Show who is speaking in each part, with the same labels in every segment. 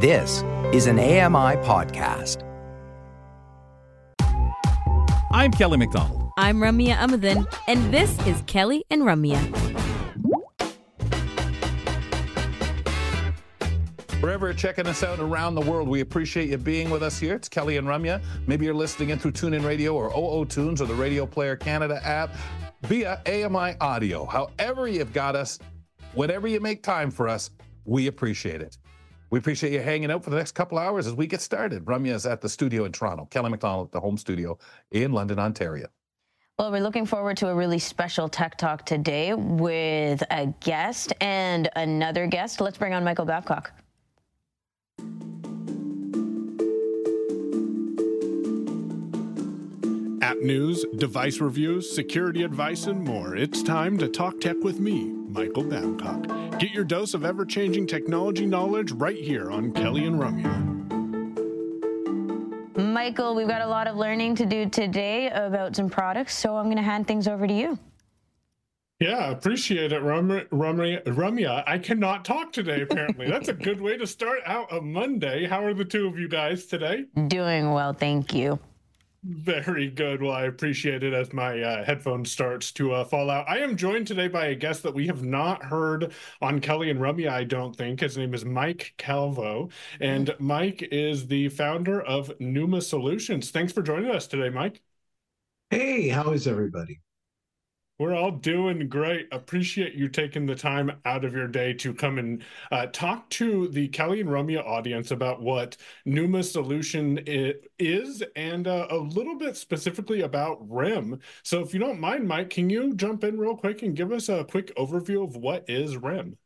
Speaker 1: This is an AMI podcast.
Speaker 2: I'm Kelly McDonald.
Speaker 3: I'm Ramya Amuthan, and this is Kelly and Ramya.
Speaker 2: Wherever you're checking us out around the world, we appreciate you being with us here. It's Kelly and Ramya. Maybe you're listening in through TuneIn Radio or OO Tunes or the Radio Player Canada app via AMI Audio. However, you've got us, whenever you make time for us, we appreciate it. We appreciate you hanging out for the next couple hours as we get started. Ramya is at the studio in Toronto, Kelly McDonald at the home studio in London, Ontario.
Speaker 4: Well, we're looking forward to a really special Tech Talk today with a guest and another guest. Let's bring on Michael Babcock.
Speaker 5: App news, device reviews, security advice, and more. It's time to talk tech with me, Michael Babcock. Get your dose of ever changing technology knowledge right here on Kelly and Ramya.
Speaker 4: Michael, we've got a lot of learning to do today about some products, so I'm going to hand things over to you.
Speaker 5: Yeah, appreciate it, Ramya. Ramya. I cannot talk today, apparently. That's a good way to start out a Monday. How are the two of you guys today?
Speaker 4: Doing well, thank you.
Speaker 5: Very good. Well, I appreciate it as my uh, headphone starts to uh, fall out. I am joined today by a guest that we have not heard on Kelly and Ramya, I don't think. His name is Mike Calvo, and mm-hmm. Mike is the founder of Pneuma Solutions. Thanks for joining us today, Mike.
Speaker 6: Hey, how is everybody?
Speaker 5: We're all doing great. Appreciate you taking the time out of your day to come and uh, talk to the Kelly and Ramya audience about what Pneuma Solution is and uh, a little bit specifically about RIM. So, if you don't mind, Mike, can you jump in real quick and give us a quick overview of what is RIM?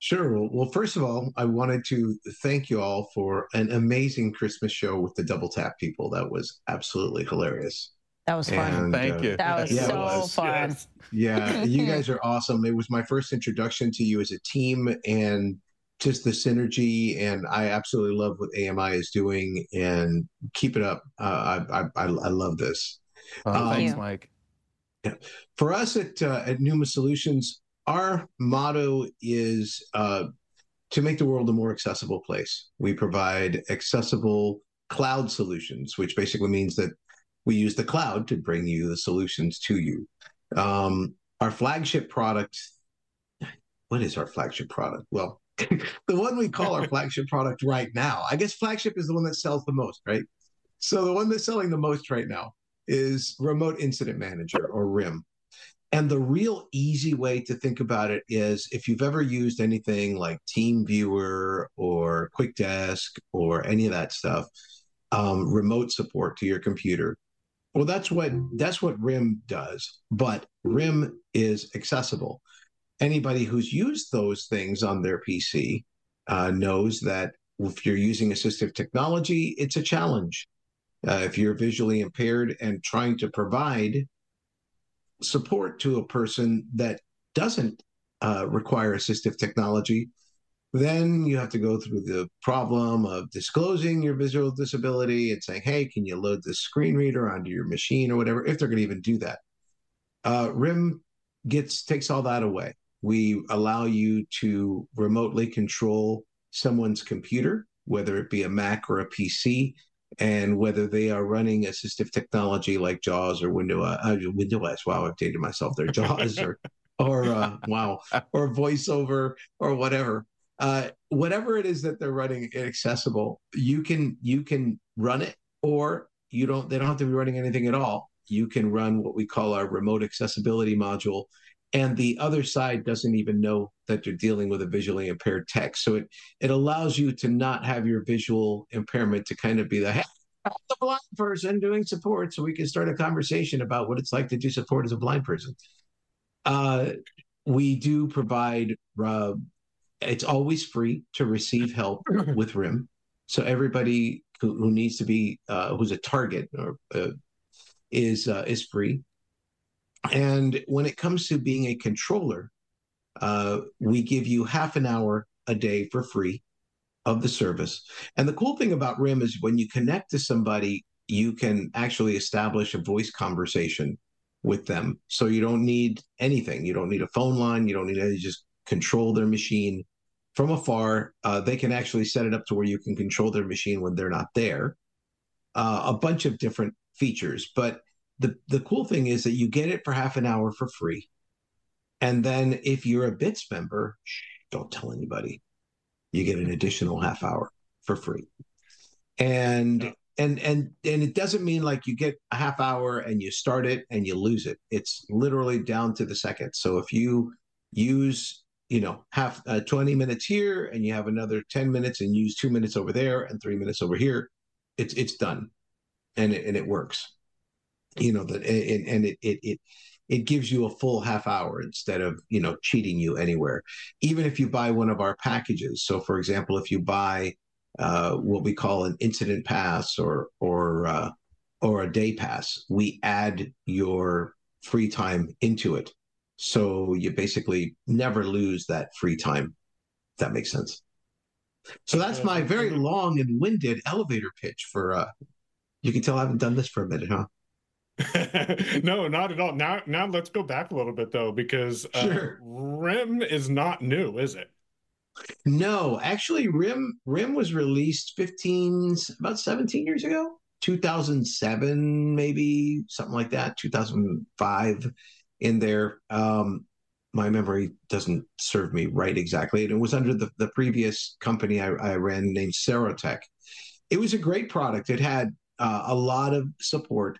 Speaker 6: Sure. Well, first of all, I wanted to thank you all for an amazing Christmas show with the Double Tap people. That was absolutely hilarious.
Speaker 4: That was fun.
Speaker 2: And, Thank uh, you.
Speaker 4: That was yeah, so was. fun.
Speaker 6: Yes. Yeah, you guys are awesome. It was my first introduction to you as a team and just the synergy. And I absolutely love what AMI is doing and keep it up. Uh, I, I, I love this.
Speaker 2: Oh, um, thanks, Mike.
Speaker 6: Yeah. For us at, uh, at Pneuma Solutions, our motto is uh, to make the world a more accessible place. We provide accessible cloud solutions, which basically means that we use the cloud to bring you the solutions to you. Um, our flagship product, what is our flagship product? Well, the one we call our flagship product right now, I guess flagship is the one that sells the most, right? So the one that's selling the most right now is Remote Incident Manager or RIM. And the real easy way to think about it is if you've ever used anything like TeamViewer or QuickDesk or any of that stuff, um, remote support to your computer, well, that's what that's what RIM does, but RIM is accessible. Anybody who's used those things on their PC uh, knows that if you're using assistive technology, it's a challenge. Uh, if you're visually impaired and trying to provide support to a person that doesn't uh, require assistive technology, then you have to go through the problem of disclosing your visual disability and saying, hey, can you load the screen reader onto your machine or whatever, if they're going to even do that. Uh, RIM gets takes all that away. We allow you to remotely control someone's computer, whether it be a Mac or a PC, and whether they are running assistive technology like JAWS or Windows, uh, Windows. Wow, I've dated myself there. JAWS or or uh, wow, or VoiceOver or whatever uh, whatever it is that they're running accessible, you can you can run it, or you don't. They don't have to be running anything at all. You can run what we call our remote accessibility module, and the other side doesn't even know that you're dealing with a visually impaired text. So it it allows you to not have your visual impairment to kind of be the hey, the blind person doing support, so we can start a conversation about what it's like to do support as a blind person. Uh, we do provide uh, it's always free to receive help with RIM. So everybody who, who needs to be uh, who's a target or uh, is uh, is free. And when it comes to being a controller, uh, we give you half an hour a day for free of the service. And the cool thing about RIM is when you connect to somebody, you can actually establish a voice conversation with them. So you don't need anything. You don't need a phone line. You don't need any. Just control their machine from afar. Uh, they can actually set it up to where you can control their machine when they're not there. Uh, a bunch of different features, but the the cool thing is that you get it for half an hour for free, and then if you're a Bits member, shh, don't tell anybody, you get an additional half hour for free, and. Yeah. And and and it doesn't mean like you get a half hour and you start it and you lose it. It's literally down to the second. So if you use you know half uh, 20 minutes here and you have another 10 minutes and use two minutes over there and three minutes over here it's it's done. And it, and it works. You know that and, and it, it it it gives you a full half hour instead of you know cheating you anywhere. Even if you buy one of our packages so for example if you buy uh, what we call an incident pass or or uh, or a day pass we add your free time into it so you basically never lose that free time. That makes sense. So that's my very long and winded elevator pitch for uh you can tell I haven't done this for a minute, huh?
Speaker 5: no, not at all. Now now let's go back a little bit though, because uh, sure. RIM is not new, is it?
Speaker 6: No, actually RIM RIM was released 15 about 17 years ago. 2007 maybe something like that 2005 in there. Um, my memory doesn't serve me right exactly. And it was under the, the previous company I, I ran named Serotek. It was a great product. It had uh, a lot of support.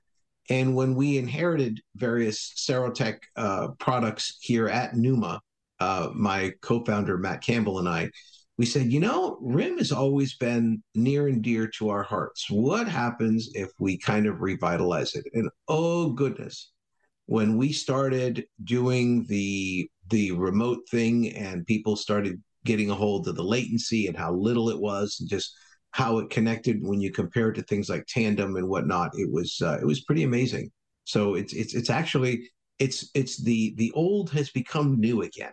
Speaker 6: And when we inherited various Serotek uh, products here at Pneuma, uh, my co-founder Matt Campbell and I, we said, you know, RIM has always been near and dear to our hearts. What happens if we kind of revitalize it? And oh goodness, when we started doing the the remote thing and people started getting a hold of the latency and how little it was and just how it connected when you compare it to things like tandem and whatnot it was uh, it was pretty amazing. So it's it's it's actually it's it's the the old has become new again.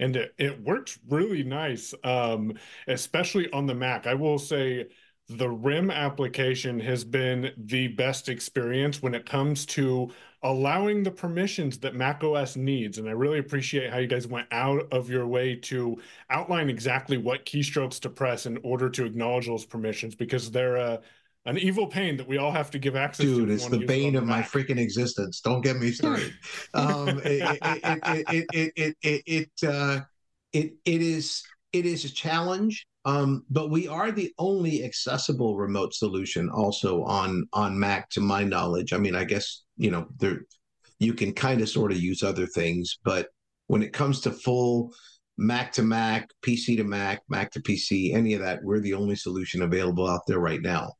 Speaker 5: And it, it works really nice um especially on the mac. I will say the RIM application has been the best experience when it comes to allowing the permissions that macOS needs. And I really appreciate how you guys went out of your way to outline exactly what keystrokes to press in order to acknowledge those permissions because they're a an evil pain that we all have to give access
Speaker 6: Dude,
Speaker 5: to.
Speaker 6: Dude, it's the bane of my freaking existence. Don't get me started. um, it, it, it, it, it, it, uh, it, it is it is a challenge um, but we are the only accessible remote solution also on on Mac, to my knowledge. I mean, I guess you know there you can kind of sort of use other things, but when it comes to full Mac to Mac, PC to Mac, Mac to PC, any of that, we're the only solution available out there right now.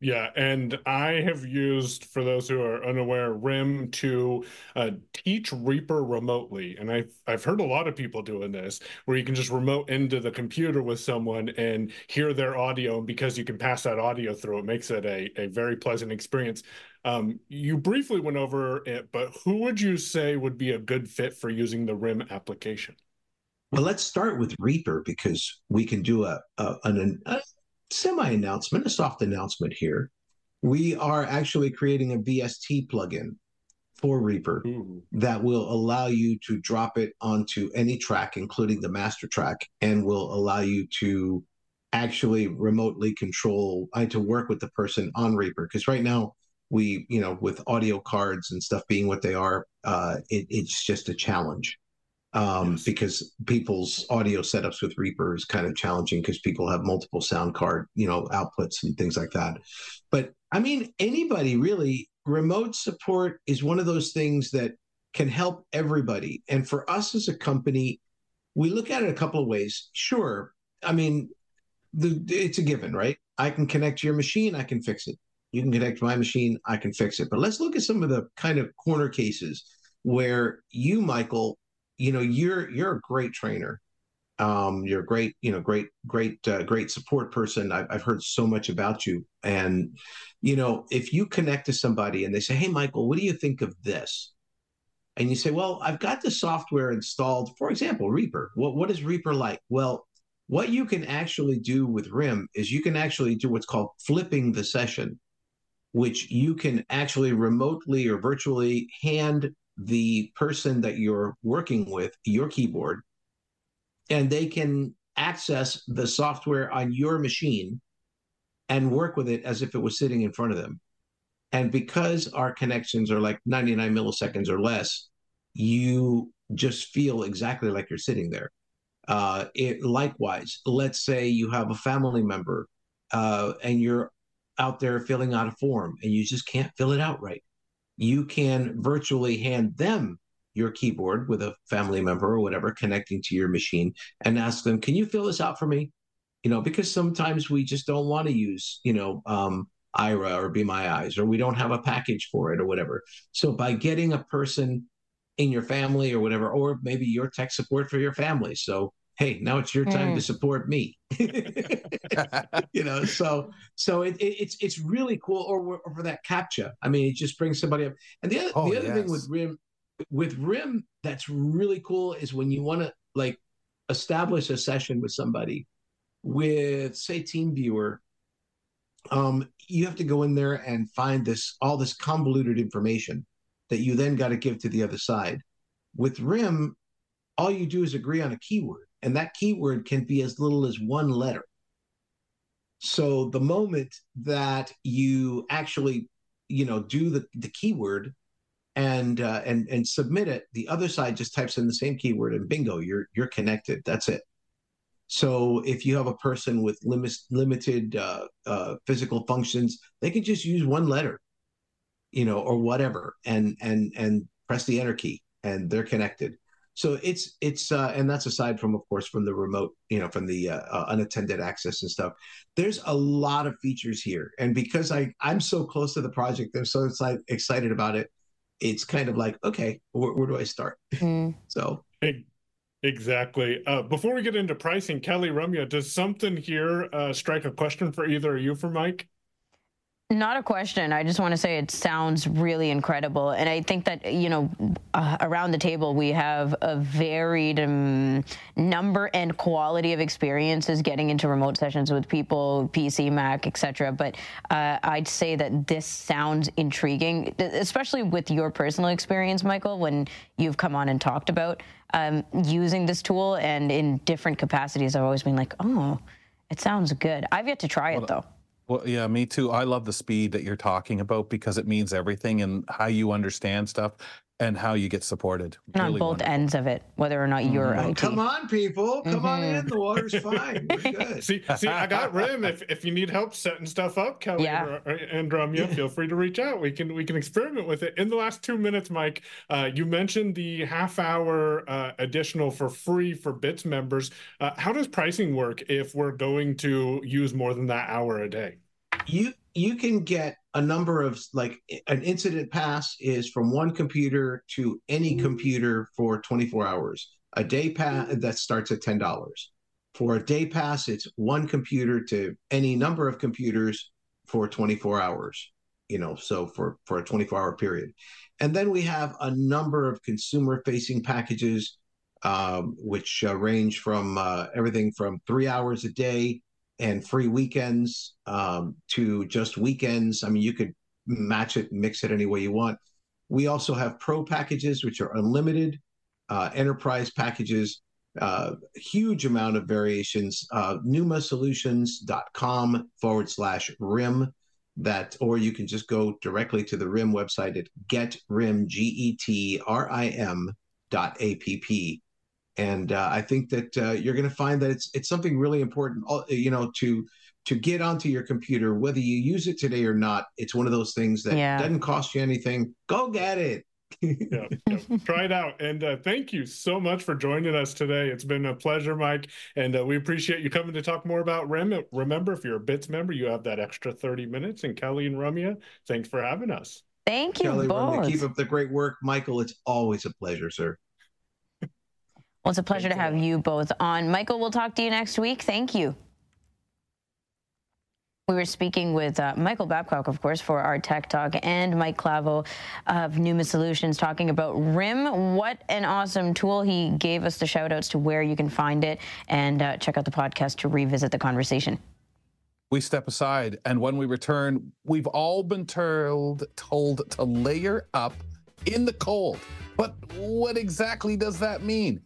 Speaker 5: Yeah, and I have used, for those who are unaware, RIM to uh, teach Reaper remotely, and I've I've heard a lot of people doing this, where you can just remote into the computer with someone and hear their audio, and because you can pass that audio through, it makes it a a very pleasant experience. Um, you briefly went over it, but who would you say would be a good fit for using the RIM application?
Speaker 6: Well, let's start with Reaper because we can do a, a an, a semi announcement, a soft announcement here. We are actually creating a VST plugin for Reaper Ooh. that will allow you to drop it onto any track, including the master track, and will allow you to actually remotely control, I to work with the person on Reaper. Because right now, we, you know, with audio cards and stuff being what they are, uh, it, it's just a challenge um, yes. because people's audio setups with Reaper is kind of challenging because people have multiple sound card, you know, outputs and things like that. But I mean, anybody really, remote support is one of those things that can help everybody. And for us as a company, we look at it a couple of ways. Sure, I mean, the, it's a given, right? I can connect to your machine, I can fix it. You can connect to my machine, I can fix it. But let's look at some of the kind of corner cases where you, Michael, you know you're you're a great trainer. Um, you're a great you know great great uh, great support person. I've, I've heard so much about you. And you know if you connect to somebody and they say hey michael what do you think of this? And you say well i've got the software installed for example reaper. What, what is reaper like? Well what you can actually do with rim is you can actually do what's called flipping the session which you can actually remotely or virtually hand the person that you're working with your keyboard and they can access the software on your machine and work with it as if it was sitting in front of them. And because our connections are like 99 milliseconds or less, you just feel exactly like you're sitting there. Uh, it likewise, let's say you have a family member uh, and you're out there filling out a form and you just can't fill it out right. You can virtually hand them your keyboard with a family member or whatever connecting to your machine and ask them, "Can you fill this out for me?" You know, because sometimes we just don't want to use, you know, um, Aira or Be My Eyes, or we don't have a package for it or whatever. So by getting a person in your family or whatever, or maybe your tech support for your family. So hey, now it's your time mm. to support me. you know, so so it, it, it's it's really cool. Or, or, for that captcha, I mean, it just brings somebody up. And the other oh, the other yes. thing with Rim with Rim that's really cool is when you want to like establish a session with somebody with say TeamViewer. Um, you have to go in there and find this all this convoluted information that you then got to give to the other side. With RIM, all you do is agree on a keyword, and that keyword can be as little as one letter. So the moment that you actually, you know, do the, the keyword and uh, and and submit it, the other side just types in the same keyword and bingo, you're you're connected. That's it. So if you have a person with limit, limited uh, uh, physical functions, they can just use one letter you know, or whatever, and and and press the enter key, and they're connected. So it's it's uh, and that's aside from, of course, from the remote, you know, from the uh, uh, unattended access and stuff. There's a lot of features here, and because I I'm so close to the project, I'm so excited excited about it. It's kind of like, okay, where, where do I start? Mm. so.
Speaker 5: Exactly. Uh, before we get into pricing, Kelly Ramya, does something here uh, strike a question for either of you for Mike?
Speaker 4: Not a question. I just want to say it sounds really incredible. And I think that, you know, uh, around the table, we have a varied um, number and quality of experiences getting into remote sessions with people, PC, Mac, etc. But uh, I'd say that this sounds intriguing, especially with your personal experience, Michael, when you've come on and talked about um, using this tool and in different capacities. I've always been like, oh, it sounds good. I've yet to try it, though.
Speaker 2: Well, yeah, me too. I love the speed that you're talking about because it means everything and how you understand stuff and how you get supported.
Speaker 4: And really on both wonderful. ends of it, whether or not you're mm-hmm.
Speaker 6: IT. Come on, people. Come mm-hmm. on in. The water's fine. We're good.
Speaker 5: see, see, I got Rim. If if you need help setting stuff up, Kelly yeah. and Ramya, feel free to reach out. We can we can experiment with it. In the last two minutes, Mike, uh, you mentioned the half hour uh, additional for free for Bits members. Uh, how does pricing work if we're going to use more than that hour a day?
Speaker 6: you you can get a number of like an incident pass is from one computer to any mm-hmm. computer for 24 hours. A day pass that starts at ten dollars. For a day pass, it's one computer to any number of computers for 24 hours. You know, so for for a 24 hour period, and then we have a number of consumer facing packages, um, which uh, range from uh, everything from three hours a day and free weekends um, to just weekends. I mean, you could match it, mix it any way you want. We also have pro packages, which are unlimited, uh, enterprise packages, uh, huge amount of variations. Uh, pneumasolutions.com forward slash RIM. That, or you can just go directly to the RIM website at getrim, G E T R I M dot app and uh, I think that uh, you're going to find that it's it's something really important, uh, you know, to to get onto your computer, whether you use it today or not. It's one of those things that yeah. doesn't cost you anything. Go get it.
Speaker 5: yeah, yeah, try it out. And uh, thank you so much for joining us today. It's been a pleasure, Mike. And uh, we appreciate you coming to talk more about RIM. Remember, if you're a BITS member, you have that extra 30 minutes. And Kelly and Ramya, thanks for having us.
Speaker 4: Thank you
Speaker 6: Kelly,
Speaker 4: both.
Speaker 6: Ramya, keep up the great work. Michael, it's always a pleasure, sir.
Speaker 4: Well, it's a pleasure Thank to have you both on. Michael, we'll talk to you next week. Thank you. We were speaking with uh, Michael Babcock, of course, for our Tech Talk, and Mike Calvo of Pneuma Solutions talking about RIM. What an awesome tool. He gave us the shout outs to where you can find it and uh, check out the podcast to revisit the conversation.
Speaker 2: We step aside, and when we return, we've all been told, told to layer up in the cold. But what exactly does that mean?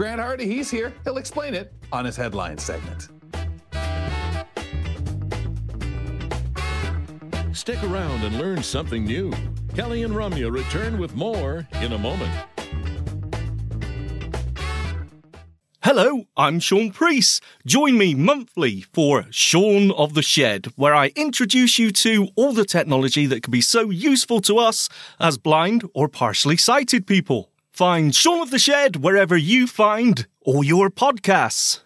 Speaker 2: Grant Hardy, he's here. He'll explain it on his headline segment.
Speaker 7: Stick around and learn something new. Kelly and Ramya return with more in a moment.
Speaker 8: Hello, I'm Sean Priest. Join me monthly for Sean of the Shed, where I introduce you to all the technology that can be so useful to us as blind or partially sighted people. Find Sean of the Shed wherever you find all your podcasts.